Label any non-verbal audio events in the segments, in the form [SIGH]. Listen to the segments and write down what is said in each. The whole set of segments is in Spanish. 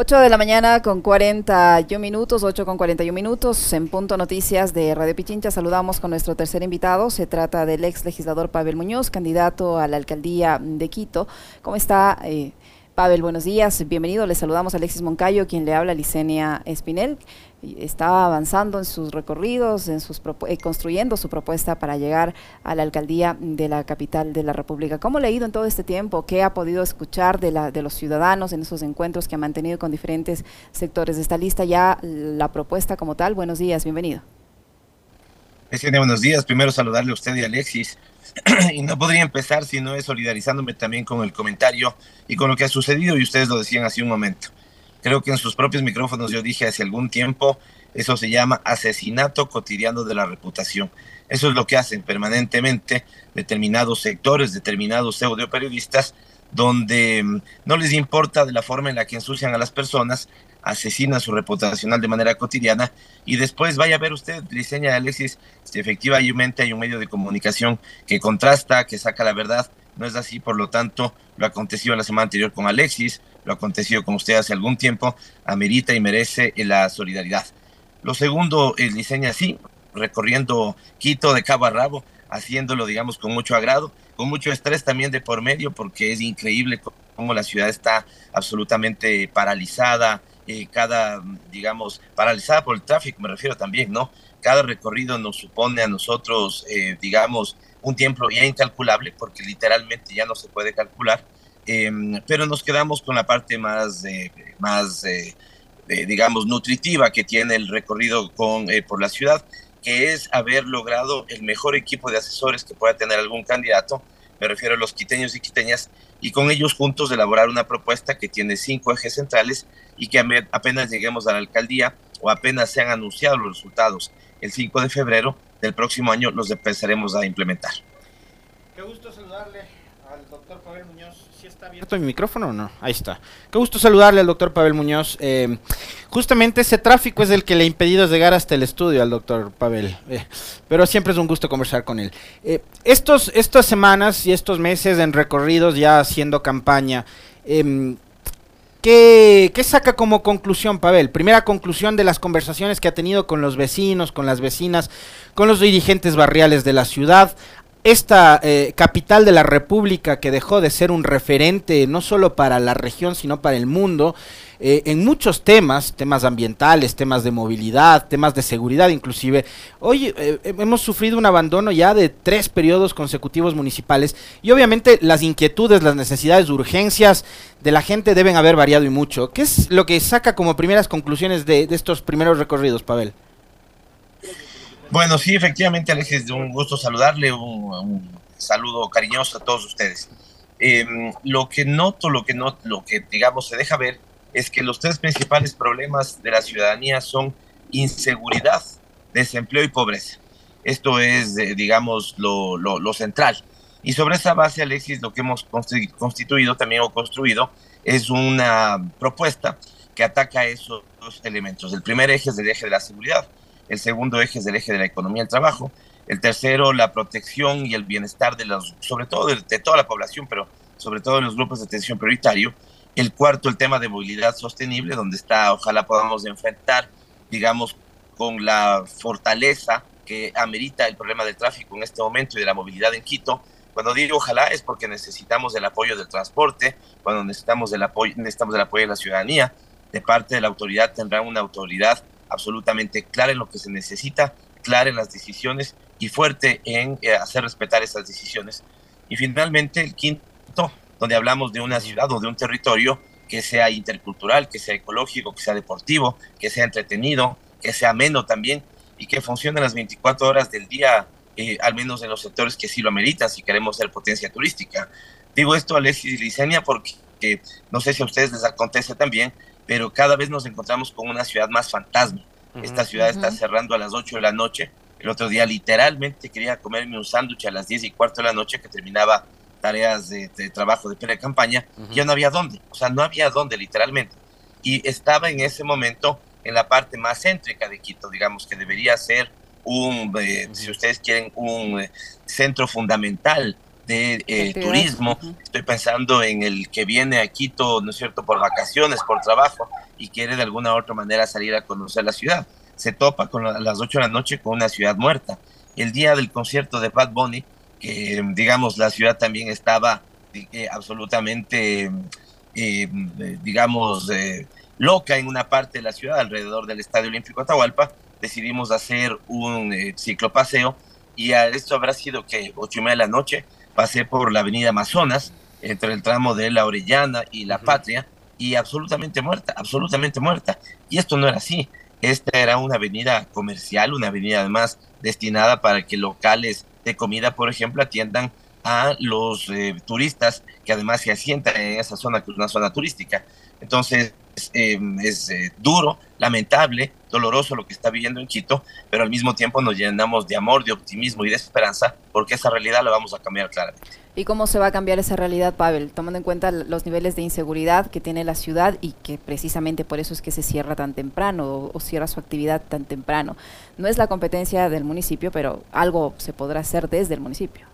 8 de la mañana con 41 minutos, 8 con 41 minutos, en Punto Noticias de Radio Pichincha saludamos con nuestro tercer invitado. Se trata del ex legislador Pavel Muñoz, candidato a la alcaldía de Quito. ¿Cómo está? Eh, Pavel, buenos días, bienvenido. Le saludamos a Alexis Moncayo, quien le habla a Licenia Espinel. Está avanzando en sus recorridos, en sus eh, construyendo su propuesta para llegar a la alcaldía de la capital de la República. ¿Cómo le ha ido en todo este tiempo? ¿Qué ha podido escuchar de, la, de los ciudadanos en esos encuentros que ha mantenido con diferentes sectores? ¿Está lista ya la propuesta como tal? Buenos días, bienvenido. buenos días. Primero saludarle a usted y a Alexis [CLEARS THROAT] y no podría empezar si no es solidarizándome también con el comentario y con lo que ha sucedido y ustedes lo decían hace un momento. Creo que en sus propios micrófonos yo dije hace algún tiempo, eso se llama asesinato cotidiano de la reputación. Eso es lo que hacen permanentemente determinados sectores, determinados pseudo periodistas, donde mm, no les importa de la forma en la que ensucian a las personas, asesina su reputacional de manera cotidiana y después vaya a ver usted, diseña Alexis, si efectivamente hay un medio de comunicación que contrasta, que saca la verdad, no es así, por lo tanto, lo acontecido la semana anterior con Alexis, lo acontecido con usted hace algún tiempo, amerita y merece la solidaridad. Lo segundo, el diseña así, recorriendo Quito de cabo a rabo, haciéndolo, digamos, con mucho agrado, con mucho estrés también de por medio, porque es increíble cómo la ciudad está absolutamente paralizada, eh, cada, digamos, paralizada por el tráfico, me refiero también, ¿no? Cada recorrido nos supone a nosotros, eh, digamos, un tiempo ya incalculable, porque literalmente ya no se puede calcular, em, pero nos quedamos con la parte más, más digamos, nutritiva que tiene el recorrido con, por la ciudad, que es haber logrado el mejor equipo de asesores que pueda tener algún candidato, me refiero a los quiteños y quiteñas, y con ellos juntos elaborar una propuesta que tiene cinco ejes centrales y que apenas lleguemos a la alcaldía o apenas se han anunciado los resultados el 5 de febrero del próximo año, los empezaremos a implementar. Qué gusto saludarle al doctor Pavel Muñoz. ¿Sí está abierto mi micrófono o no? Ahí está. Qué gusto saludarle al doctor Pavel Muñoz. Eh, justamente ese tráfico es el que le ha impedido llegar hasta el estudio al doctor Pavel. Eh, pero siempre es un gusto conversar con él. Eh, estos, estas semanas y estos meses en recorridos ya haciendo campaña, em, ¿Qué, ¿Qué, saca como conclusión, Pavel? Primera conclusión de las conversaciones que ha tenido con los vecinos, con las vecinas, con los dirigentes barriales de la ciudad esta eh, capital de la República que dejó de ser un referente no solo para la región, sino para el mundo, eh, en muchos temas, temas ambientales, temas de movilidad, temas de seguridad inclusive. Hoy eh, hemos sufrido un abandono ya de tres periodos consecutivos municipales y obviamente las inquietudes, las necesidades, urgencias de la gente deben haber variado y mucho. ¿Qué es lo que saca como primeras conclusiones de, de estos primeros recorridos, Pavel? Bueno, sí, efectivamente, Alexis, un gusto saludarle, un, saludo cariñoso a todos ustedes. Em, lo que noto, lo que no, lo que digamos se deja ver es que los tres principales problemas de la ciudadanía son inseguridad, desempleo y pobreza. Esto es, digamos, lo, lo, lo, central. Y sobre esa base, Alexis, lo que hemos constituido también o construido es una propuesta que ataca esos elementos. El primer eje es el eje de la seguridad el segundo eje es el eje de la economía y el trabajo, el tercero la protección y el bienestar de los, sobre todo de, toda la población, pero sobre todo en los grupos de atención prioritario, el cuarto el tema de movilidad sostenible, donde está, ojalá podamos enfrentar, digamos, con la fortaleza que amerita el problema del tráfico en este momento y de la movilidad en Quito. Cuando digo ojalá es porque necesitamos el apoyo del transporte, cuando necesitamos el apoyo, necesitamos el apoyo de la ciudadanía, de parte de la autoridad tendrá una autoridad absolutamente clara en lo que se necesita, clara en las decisiones y fuerte en eh, hacer respetar esas decisiones. Y finalmente el quinto, donde hablamos de una ciudad o de un territorio que sea intercultural, que sea ecológico, que sea deportivo, que sea entretenido, que sea ameno también y que funcione las 24 horas del día, eh, al menos en los sectores que sí lo ameritan si queremos ser potencia turística. Digo esto, Alexis y Licenia, porque no sé si a ustedes les acontece también, pero cada vez nos encontramos con una ciudad más fantasma. Esta ciudad está cerrando a las 8 de la noche. El otro día literalmente quería comerme un sándwich a las 10 y cuarto de la noche que terminaba tareas de, trabajo de pre-campaña. Ya no había dónde, o sea, no había dónde literalmente. Y estaba en ese momento en la parte más céntrica de Quito, digamos que debería ser un, eh, si ustedes quieren, un eh, centro fundamental de eh, turismo, estoy pensando en el que viene a Quito, ¿no es cierto?, por vacaciones, por trabajo y quiere de alguna u otra manera salir a conocer la ciudad. Se topa con a las 8 de la noche con una ciudad muerta. El día del concierto de Bad Bunny, que digamos la ciudad también estaba eh, absolutamente, eh, digamos, loca en una parte de la ciudad, alrededor del Estadio Olímpico Atahualpa, decidimos hacer un ciclopaseo y a esto habrá sido que ocho y media de la noche pasé por la avenida Amazonas, entre el tramo de La Orellana y La Patria, y absolutamente muerta, absolutamente muerta. Y esto no era así. Esta era una avenida comercial, una avenida además destinada para que locales de comida, por ejemplo, atiendan a los eh, turistas que además se asientan en esa zona, que es una zona turística. Entonces, es eh, duro, lamentable, doloroso lo que está viviendo en Quito, pero al mismo tiempo nos llenamos de amor, de optimismo y de esperanza, porque esa realidad la vamos a cambiar claramente. ¿Y cómo se va a cambiar esa realidad, Pavel? Tomando en cuenta los niveles de inseguridad que tiene la ciudad y que precisamente por eso es que se cierra tan temprano o, cierra su actividad tan temprano. No es la competencia del municipio, pero algo se podrá hacer desde el municipio.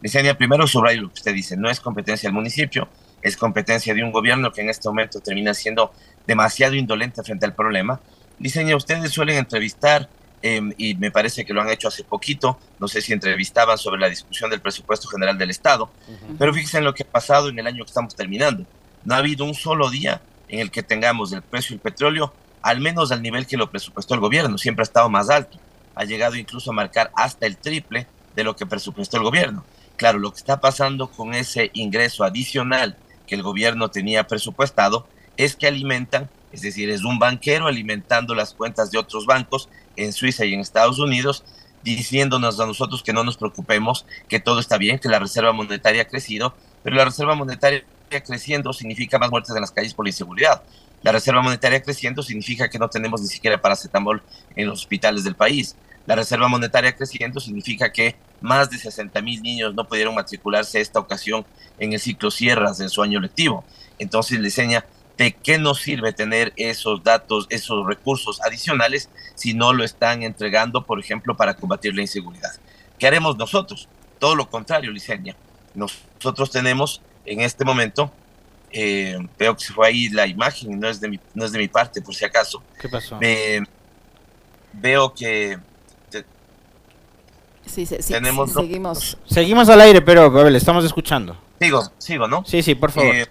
Licenia, primero subrayo lo que usted dice, no es competencia del municipio, es competencia de un gobierno que en este momento termina siendo demasiado indolente frente al problema. Diseña, ustedes suelen entrevistar, em, y me parece que lo han hecho hace poquito, no sé si entrevistaban sobre la discusión del presupuesto general del Estado, pero fíjense en lo que ha pasado en el año que estamos terminando. No ha habido un solo día en el que tengamos el precio del petróleo al menos al nivel que lo presupuestó el gobierno, siempre ha estado más alto, ha llegado incluso a marcar hasta el triple de lo que presupuestó el gobierno. Claro, lo que está pasando con ese ingreso adicional que el gobierno tenía presupuestado es que alimentan, es decir, es un banquero alimentando las cuentas de otros bancos en Suiza y en Estados Unidos, diciéndonos a nosotros que no nos preocupemos, que todo está bien, que la Reserva Monetaria ha crecido, pero la Reserva Monetaria creciendo significa más muertes en las calles por la inseguridad. La Reserva Monetaria creciendo significa que no tenemos ni siquiera paracetamol en los hospitales del país. La Reserva Monetaria creciendo significa que más de 60 mil niños no pudieron matricularse esta ocasión en el ciclo Sierras en su año lectivo. Entonces le enseña de qué nos sirve tener esos datos, esos recursos adicionales si no lo están entregando, por ejemplo, para combatir la inseguridad. ¿Qué haremos nosotros? Todo lo contrario, Liceña. Nosotros tenemos en este momento, eh, veo que se fue ahí la imagen, no es de mi, no es de mi parte, por si acaso. ¿Qué pasó? veo que Sí, sí, Tenemos seguimos. Seguimos al aire, pero le estamos escuchando. Sigo, sigo, ¿no? Sí, sí, por favor. Eh,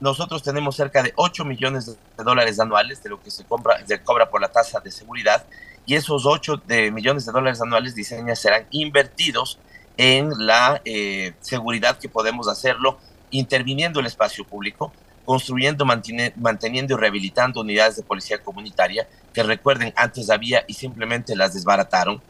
nosotros tenemos cerca de 8 millones de dólares anuales de lo que se, compra, se cobra por la tasa de seguridad y esos 8 de millones de dólares anuales diseña serán invertidos en la eh, seguridad que podemos hacerlo interviniendo el espacio público, construyendo, manteniendo y rehabilitando unidades de policía comunitaria que recuerden antes había y simplemente las desbarataron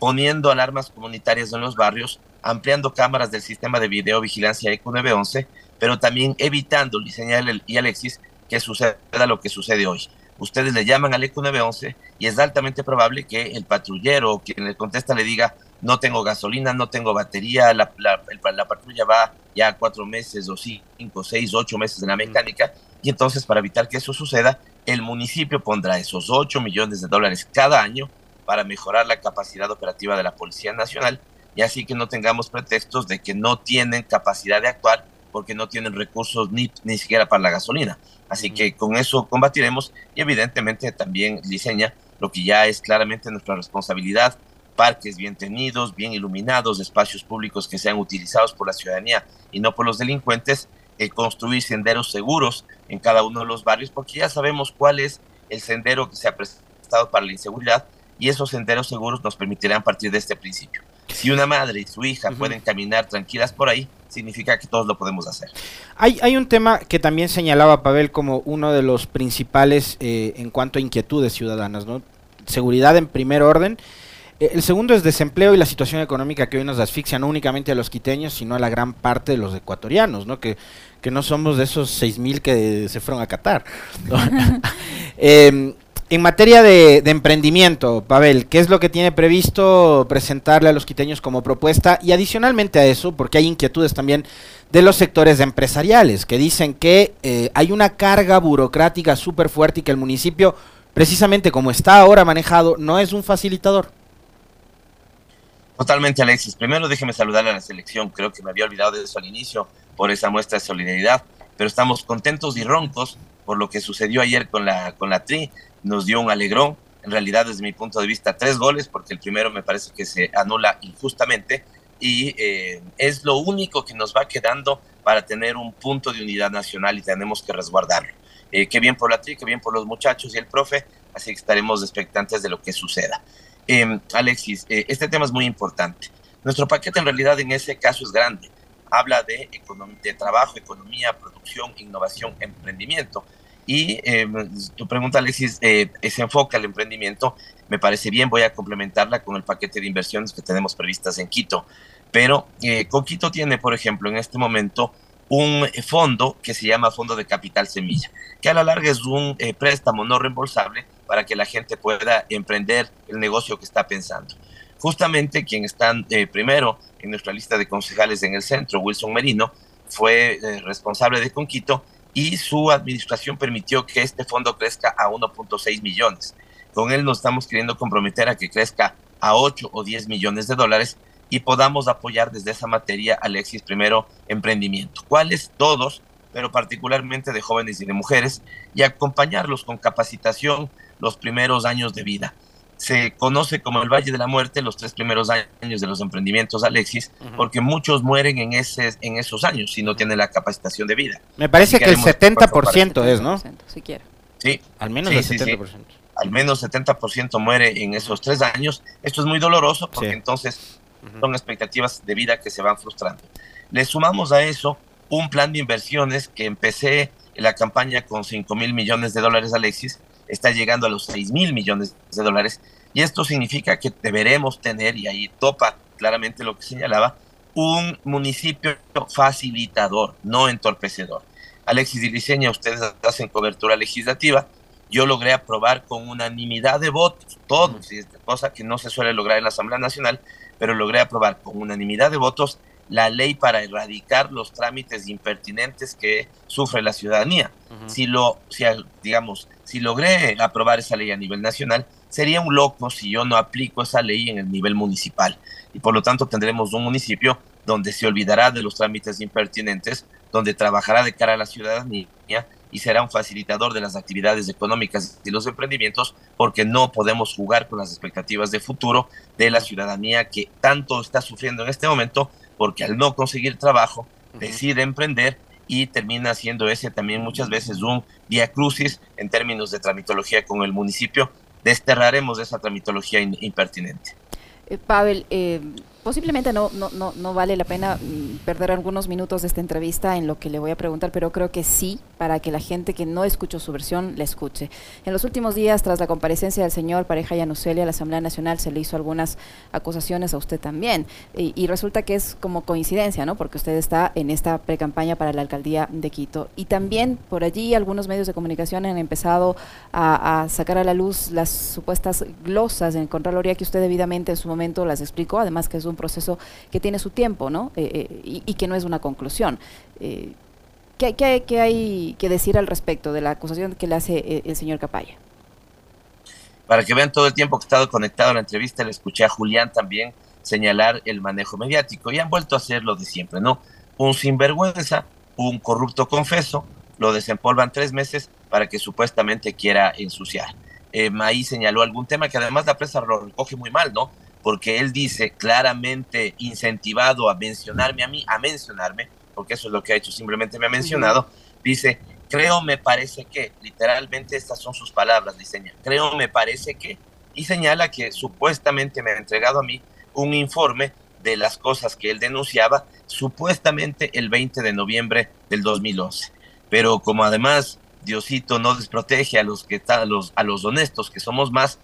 poniendo alarmas comunitarias en los barrios, ampliando cámaras del sistema de videovigilancia ECO 911, pero también evitando, Liceñal y Alexis, que suceda lo que sucede hoy. Ustedes le llaman al ECO 911 y es altamente probable que el patrullero o quien le contesta le diga, no tengo gasolina, no tengo batería, la, la, patrulla va ya cuatro meses o cinco, seis, ocho meses en la mecánica. Y entonces, para evitar que eso suceda, el municipio pondrá esos ocho millones de dólares cada año para mejorar la capacidad operativa de la Policía Nacional y así que no tengamos pretextos de que no tienen capacidad de actuar porque no tienen recursos ni, ni siquiera para la gasolina. Así que con eso combatiremos y evidentemente también diseña lo que ya es claramente nuestra responsabilidad, parques bien tenidos, bien iluminados, espacios públicos que sean utilizados por la ciudadanía y no por los delincuentes, el construir senderos seguros en cada uno de los barrios, porque ya sabemos cuál es el sendero que se ha prestado para la inseguridad y esos senderos seguros nos permitirán partir de este principio. Si una madre y su hija pueden caminar tranquilas por ahí, significa que todos lo podemos hacer. Hay, hay un tema que también señalaba Pavel como uno de los principales eh, en cuanto a inquietudes ciudadanas, ¿no? Seguridad en primer orden. Eh, el segundo es desempleo y la situación económica que hoy nos asfixia no únicamente a los quiteños, sino a la gran parte de los ecuatorianos, ¿no? Que, que no somos de esos 6.000 que se fueron a Qatar. [LAUGHS] [LAUGHS] eh, en materia de, emprendimiento, Pavel, ¿qué es lo que tiene previsto presentarle a los quiteños como propuesta? Y adicionalmente a eso, porque hay inquietudes también de los sectores empresariales que dicen que eh, hay una carga burocrática súper fuerte y que el municipio, precisamente como está ahora manejado, no es un facilitador. Totalmente, Alexis. Primero déjeme saludarle a la selección. Creo que me había olvidado de eso al inicio por esa muestra de solidaridad, pero estamos contentos y roncos por lo que sucedió ayer con la, con la Tri. Nos dio un alegrón. En realidad, desde mi punto de vista, tres goles, porque el primero me parece que se anula injustamente y eh, es lo único que nos va quedando para tener un punto de unidad nacional y tenemos que resguardarlo. Eh, qué bien por la tri, qué bien por los muchachos y el profe, así que estaremos expectantes de lo que suceda. Em, Alexis, eh, este tema es muy importante. Nuestro paquete en realidad en ese caso es grande. Habla de, de trabajo, economía, producción, innovación, emprendimiento. Y em, tu pregunta, Alexis, eh, se enfoca al emprendimiento. Me parece bien, voy a complementarla con el paquete de inversiones que tenemos previstas en Quito. Pero eh, con Quito tiene, por ejemplo, en este momento un fondo que se llama Fondo de Capital Semilla, que a la larga es un eh, préstamo no reembolsable para que la gente pueda emprender el negocio que está pensando. Justamente quien está eh, primero en nuestra lista de concejales en el centro, Wilson Merino, fue eh, responsable de Conquito y su administración permitió que este fondo crezca a 1.6 millones. Con él nos estamos queriendo comprometer a que crezca a 8 o 10 millones de dólares y podamos apoyar desde esa materia, Alexis, primero, emprendimiento. ¿Cuáles? Todos, pero particularmente de jóvenes y de mujeres, y acompañarlos con capacitación los primeros años de vida. Se conoce como el Valle de la Muerte los tres primeros años de los emprendimientos, Alexis, porque muchos mueren en, ese, en esos años si no tienen la capacitación de vida. Me parece que el 70% es, ¿no? Si quiere. Sí. Al menos el 70%. Al menos 70% muere en esos tres años. Esto es muy doloroso porque entonces son expectativas de vida que se van frustrando. Le sumamos a eso un plan de inversiones que empecé en la campaña con 5 mil millones de dólares, Alexis, está llegando a los 6 mil millones de dólares. Y esto significa que deberemos tener, y ahí topa claramente lo que señalaba, un municipio facilitador, no entorpecedor. Alexis y ustedes hacen cobertura legislativa. Yo logré aprobar con unanimidad de votos, todos, cosa que no se suele lograr en la Asamblea Nacional, pero logré aprobar con unanimidad de votos la ley para erradicar los trámites impertinentes que sufre la ciudadanía. Si lo, si, digamos, si logré aprobar esa ley a nivel nacional, sería un loco si yo no aplico esa ley en el nivel municipal. Y por lo tanto tendremos un municipio donde se olvidará de los trámites impertinentes, donde trabajará de cara a la ciudadanía y será un facilitador de las actividades económicas y los emprendimientos, porque no podemos jugar con las expectativas de futuro de la ciudadanía que tanto está sufriendo en este momento, porque al no conseguir trabajo decide emprender y termina siendo ese también muchas veces un via crucis en términos de tramitología con el municipio. Desterraremos esa tramitología impertinente. Eh, Pavel, eh, posiblemente no, no, no, no, vale la pena mm, perder algunos minutos de esta entrevista en lo que le voy a preguntar, pero creo que sí, para que la gente que no escuchó su versión la escuche. En los últimos días, tras la comparecencia del señor Pareja Yanucelia a la Asamblea Nacional, se le hizo algunas acusaciones a usted también. Y, resulta que es como coincidencia, ¿no? Porque usted está en esta pre-campaña para la alcaldía de Quito. Y también por allí algunos medios de comunicación han empezado a, sacar a la luz las supuestas glosas en Contraloría que usted debidamente en su momento las explicó, además que es un proceso que tiene su tiempo, ¿no? Eh, eh, y, que no es una conclusión. Eh, ¿qué, hay que decir al respecto de la acusación que le hace el señor Capaya? Para que vean todo el tiempo que he estado conectado a la entrevista, le escuché a Julián también señalar el manejo mediático y han vuelto a hacer lo de siempre, ¿no? Un sinvergüenza, un corrupto confeso, lo desempolvan tres meses para que supuestamente quiera ensuciar. ahí señaló algún tema que además la prensa lo recoge muy mal, ¿no? Porque él dice claramente incentivado a mencionarme a mí, a mencionarme, porque eso es lo que ha hecho, simplemente me ha mencionado, dice, creo, me parece que, literalmente estas son sus palabras, diseña, creo, me parece que, y señala que supuestamente me ha entregado a mí un informe de las cosas que él denunciaba, supuestamente el 20 de noviembre del 2011. Pero como además Diosito no desprotege a los que a los, a los honestos, que somos más,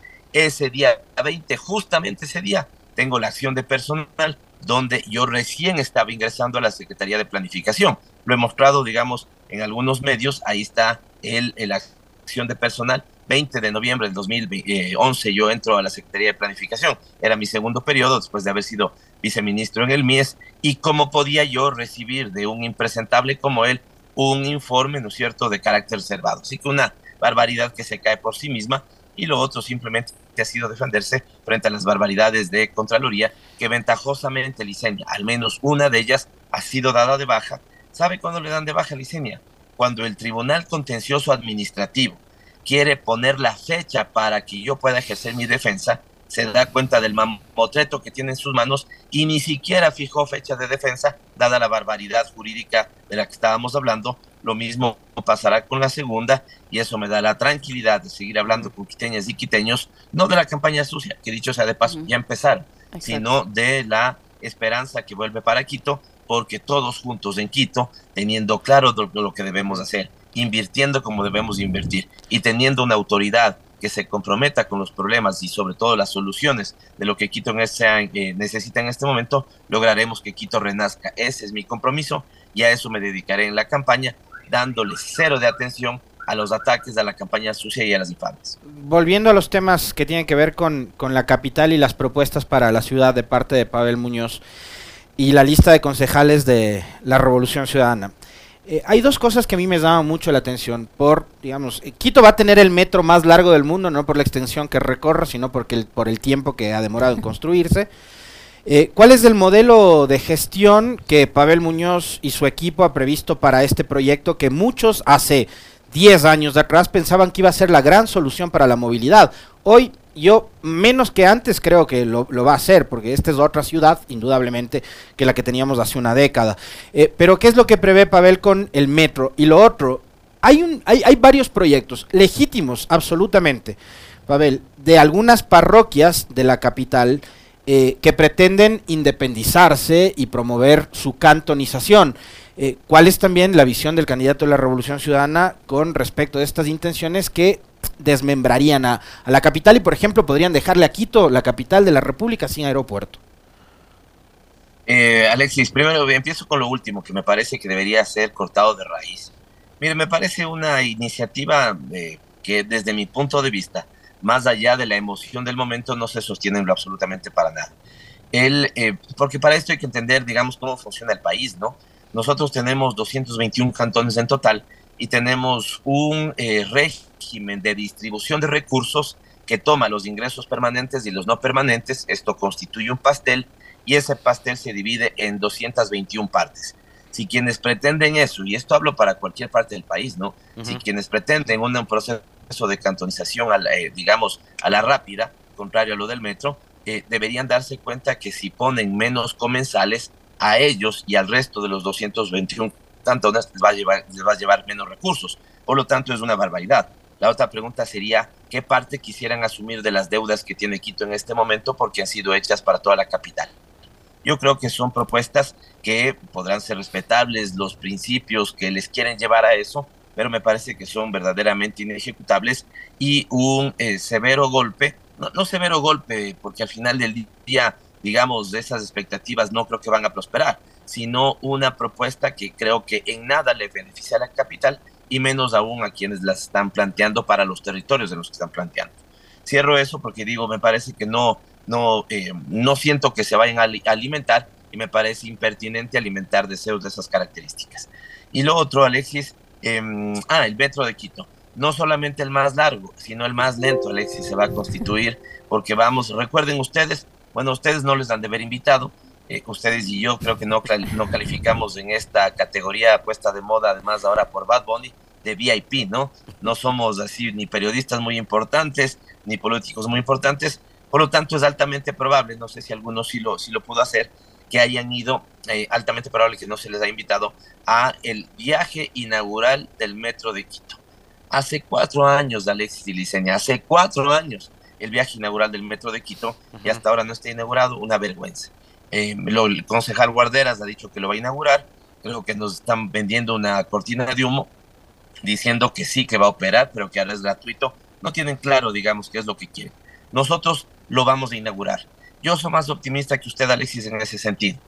ese día 20, justamente ese día, tengo la acción de personal donde yo recién estaba ingresando a la Secretaría de Planificación. Lo he mostrado, digamos, en algunos medios, ahí está el, la acción de personal. 20 de noviembre del 2011 yo entro a la Secretaría de Planificación. Era mi segundo periodo después de haber sido viceministro en el MIES. ¿Y cómo podía yo recibir de un impresentable como él un informe, ¿no es cierto?, de carácter reservado. Así que una barbaridad que se cae por sí misma y lo otro simplemente ha sido defenderse frente a las barbaridades de Contraloría que ventajosamente Licenia, al menos una de ellas, ha sido dada de baja. ¿Sabe cuándo le dan de baja Licenia? Cuando el Tribunal Contencioso Administrativo quiere poner la fecha para que yo pueda ejercer mi defensa, se da cuenta del mamotreto que tiene en sus manos y ni siquiera fijó fecha de defensa, dada la barbaridad jurídica de la que estábamos hablando. Lo mismo pasará con la segunda y eso me da la tranquilidad de seguir hablando con quiteñas y quiteños, no de la campaña sucia, que dicho sea de paso, ya empezaron, sino de la esperanza que vuelve para Quito, porque todos juntos en Quito, teniendo claro lo que debemos hacer, invirtiendo como debemos invertir y teniendo una autoridad que se comprometa con los problemas y sobre todo las soluciones de lo que Quito eh, necesita en este momento, lograremos que Quito renazca. Ese es mi compromiso y a eso me dedicaré en la campaña, dándole cero de atención a los ataques a la campaña sucia y a las infames. Volviendo a los temas que tienen que ver con, con la capital y las propuestas para la ciudad de parte de Pavel Muñoz y la lista de concejales de la Revolución Ciudadana. Eh, hay dos cosas que a mí me llaman mucho la atención. Por, digamos, eh, Quito va a tener el metro más largo del mundo, no por la extensión que recorre, sino porque el, por el tiempo que ha demorado en [LAUGHS] construirse. Eh, ¿Cuál es el modelo de gestión que Pavel Muñoz y su equipo ha previsto para este proyecto que muchos hace 10 años de atrás pensaban que iba a ser la gran solución para la movilidad? Hoy yo menos que antes creo que lo, va a hacer, porque esta es otra ciudad, indudablemente, que la que teníamos hace una década. Eh, pero ¿qué es lo que prevé Pavel con el metro? Y lo otro, hay, hay, hay varios proyectos legítimos, absolutamente, Pavel, de algunas parroquias de la capital eh, que pretenden independizarse y promover su cantonización. Eh, ¿Cuál es también la visión del candidato de la Revolución Ciudadana con respecto a estas intenciones que desmembrarían a, la capital y, por ejemplo, podrían dejarle a Quito, la capital de la República, sin aeropuerto. Eh, Alexis, primero empiezo con lo último, que me parece que debería ser cortado de raíz. Mire, me parece una iniciativa eh, que desde mi punto de vista, más allá de la emoción del momento, no se sostiene en lo absolutamente para nada. El, eh, porque para esto hay que entender, digamos, cómo funciona el país, ¿no? Nosotros tenemos 221 cantones en total y tenemos un eh, régimen de distribución de recursos que toma los ingresos permanentes y los no permanentes. Esto constituye un pastel y ese pastel se divide en 221 partes. Si quienes pretenden eso, y esto hablo para cualquier parte del país, ¿no? Si quienes pretenden un, proceso de cantonización, eh, digamos, a la rápida, contrario a lo del metro, eh, deberían darse cuenta que si ponen menos comensales, a ellos y al resto de los 221 tanto les va, a llevar, les va a llevar menos recursos. Por lo tanto, es una barbaridad. La otra pregunta sería, ¿qué parte quisieran asumir de las deudas que tiene Quito en este momento porque han sido hechas para toda la capital? Yo creo que son propuestas que podrán ser respetables, los principios que les quieren llevar a eso, pero me parece que son verdaderamente inejecutables y un eh, severo golpe, no, no severo golpe, porque al final del día, digamos, esas expectativas no creo que van a prosperar, sino una propuesta que creo que en nada le beneficia a la capital y menos aún a quienes las están planteando para los territorios de los que están planteando. Cierro eso porque digo, me parece que no, no, eh, no siento que se vayan a alimentar y me parece impertinente alimentar deseos de esas características. Y lo otro, Alexis, em, ah, el metro de Quito. No solamente el más largo, sino el más lento, Alexis, se va a constituir porque vamos, recuerden ustedes, bueno, ustedes no les han de haber invitado, eh, ustedes y yo creo que no, no calificamos en esta categoría puesta de moda, además ahora por Bad Bunny, de VIP, ¿no? No somos así ni periodistas muy importantes, ni políticos muy importantes, por lo tanto es altamente probable, no sé si algunos sí lo, sí lo pudo hacer, que hayan ido, eh, altamente probable que no se les haya invitado a el viaje inaugural del metro de Quito. Hace cuatro años, Alexis y Liceña, hace cuatro años el viaje inaugural del metro de Quito y hasta ahora no está inaugurado, una vergüenza. Eh, el concejal Guarderas ha dicho que lo va a inaugurar. Creo que nos están vendiendo una cortina de humo diciendo que sí, que va a operar, pero que ahora es gratuito. No tienen claro, digamos, qué es lo que quieren. Nosotros lo vamos a inaugurar. Yo soy más optimista que usted, Alexis, en ese sentido.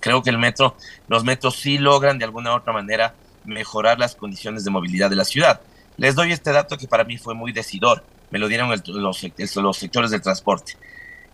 Creo que el metro, los metros sí logran de alguna u otra manera mejorar las condiciones de movilidad de la ciudad. Les doy este dato que para mí fue muy decidor. Me lo dieron los, los sectores del transporte.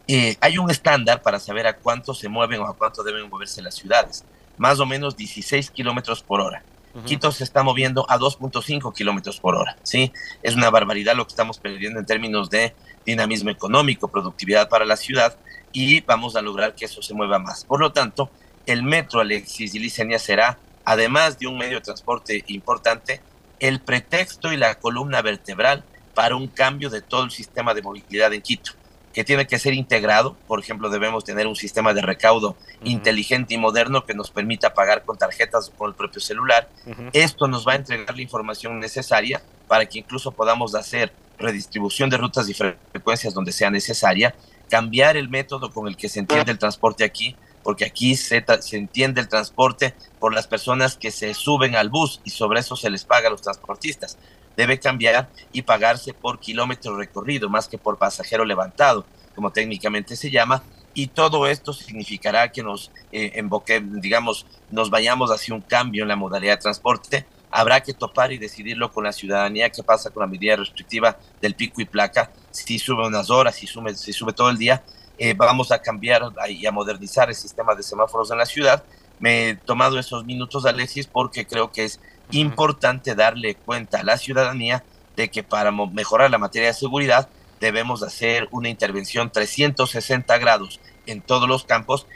Eh, hay un estándar para saber a cuánto se mueven o a cuánto deben moverse las ciudades, más o menos 16 kilómetros por hora. Quito se está moviendo a 2.5 kilómetros por hora, ¿sí? Es una barbaridad lo que estamos perdiendo en términos de dinamismo económico, productividad para la ciudad y vamos a lograr que eso se mueva más. Por lo tanto, el metro Alexis y Licenia será, además de un medio de transporte importante, el pretexto y la columna vertebral para un cambio de todo el sistema de movilidad en Quito que tiene que ser integrado. Por ejemplo, debemos tener un sistema de recaudo inteligente y moderno que nos permita pagar con tarjetas o con el propio celular. Esto nos va a entregar la información necesaria para que incluso podamos hacer redistribución de rutas y frecuencias donde sea necesaria, cambiar el método con el que se entiende el transporte aquí, porque aquí se, se, entiende el transporte por las personas que se suben al bus y sobre eso se les paga a los transportistas debe cambiar y pagarse por kilómetro recorrido más que por pasajero levantado, como técnicamente se llama, y todo esto significará que nos eh, digamos, nos vayamos hacia un cambio en la modalidad de transporte. Habrá que topar y decidirlo con la ciudadanía qué pasa con la medida restrictiva del pico y placa, si sube unas horas, si sube, si sube todo el día. Eh, vamos a cambiar y a modernizar el sistema de semáforos en la ciudad. Me he tomado esos minutos, Alexis, porque creo que es importante darle cuenta a la ciudadanía de que para mejorar la materia de seguridad debemos hacer una intervención 360 grados en todos los campos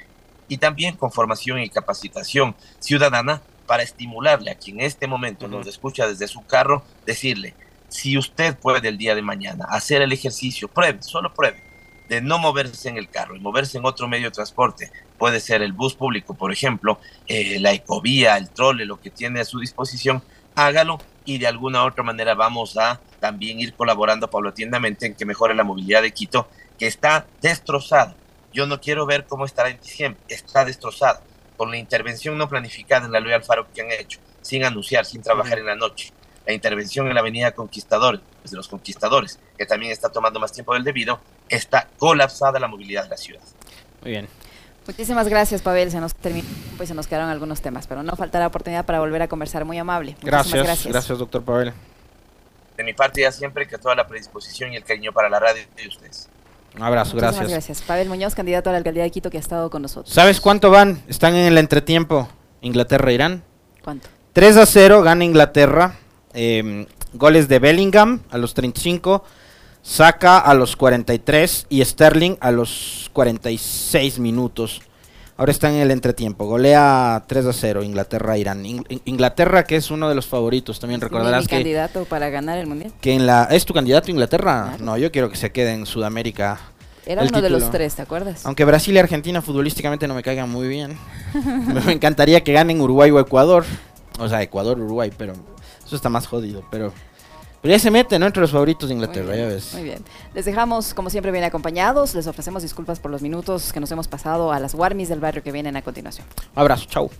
y también con formación y capacitación ciudadana para estimularle a quien en este momento nos escucha desde su carro, decirle, si usted puede el día de mañana hacer el ejercicio, pruebe, solo pruebe, de no moverse en el carro y moverse en otro medio de transporte, puede ser el bus público, por ejemplo, eh, la ecovía, el trole, lo que tiene a su disposición, hágalo y de alguna u otra manera vamos a también ir colaborando paulatinamente en que mejore la movilidad de Quito, que está destrozada. Yo no quiero ver cómo estará en diciembre, está destrozada, con la intervención no planificada en la Luis Alfaro que han hecho, sin anunciar, sin trabajar en la noche. La intervención en la avenida Conquistadores, de los Conquistadores, que también está tomando más tiempo del debido, está colapsada la movilidad de la ciudad. Muy bien. Muchísimas gracias, Pavel. Se nos terminó pues se nos quedaron algunos temas, pero no faltará oportunidad para volver a conversar. Muy amable. Gracias, gracias, gracias, doctor Pavel. De mi parte, ya siempre que toda la predisposición y el cariño para la radio de ustedes. Un abrazo, gracias. gracias. Pavel Muñoz, candidato a la alcaldía de Quito, que ha estado con nosotros. ¿Sabes cuánto van? Están en el entretiempo. Inglaterra-Irán. ¿Cuánto? 3 a 0 gana Inglaterra. Eh, goles de Bellingham a los 35, Saka a los 43 y Sterling a los 46 minutos. Ahora está en el entretiempo. Golea 3 a 0 Inglaterra Irán. Inglaterra que es uno de los favoritos, también recordarás que candidato para ganar el mundial. Que en la es tu candidato Inglaterra? No, yo quiero que se quede en Sudamérica. Era uno de los tres, ¿te acuerdas? Aunque Brasil y Argentina futbolísticamente no me caigan muy bien. [LAUGHS] me encantaría que ganen Uruguay o Ecuador. O sea, Ecuador, Uruguay, pero eso está más jodido, pero... Pero ya se mete, ¿no? Entre los favoritos de Inglaterra, ya ves. Muy bien. Les dejamos, como siempre, bien acompañados. Les ofrecemos disculpas por los minutos que nos hemos pasado a las Warmis del barrio que vienen a continuación. Un abrazo, chau.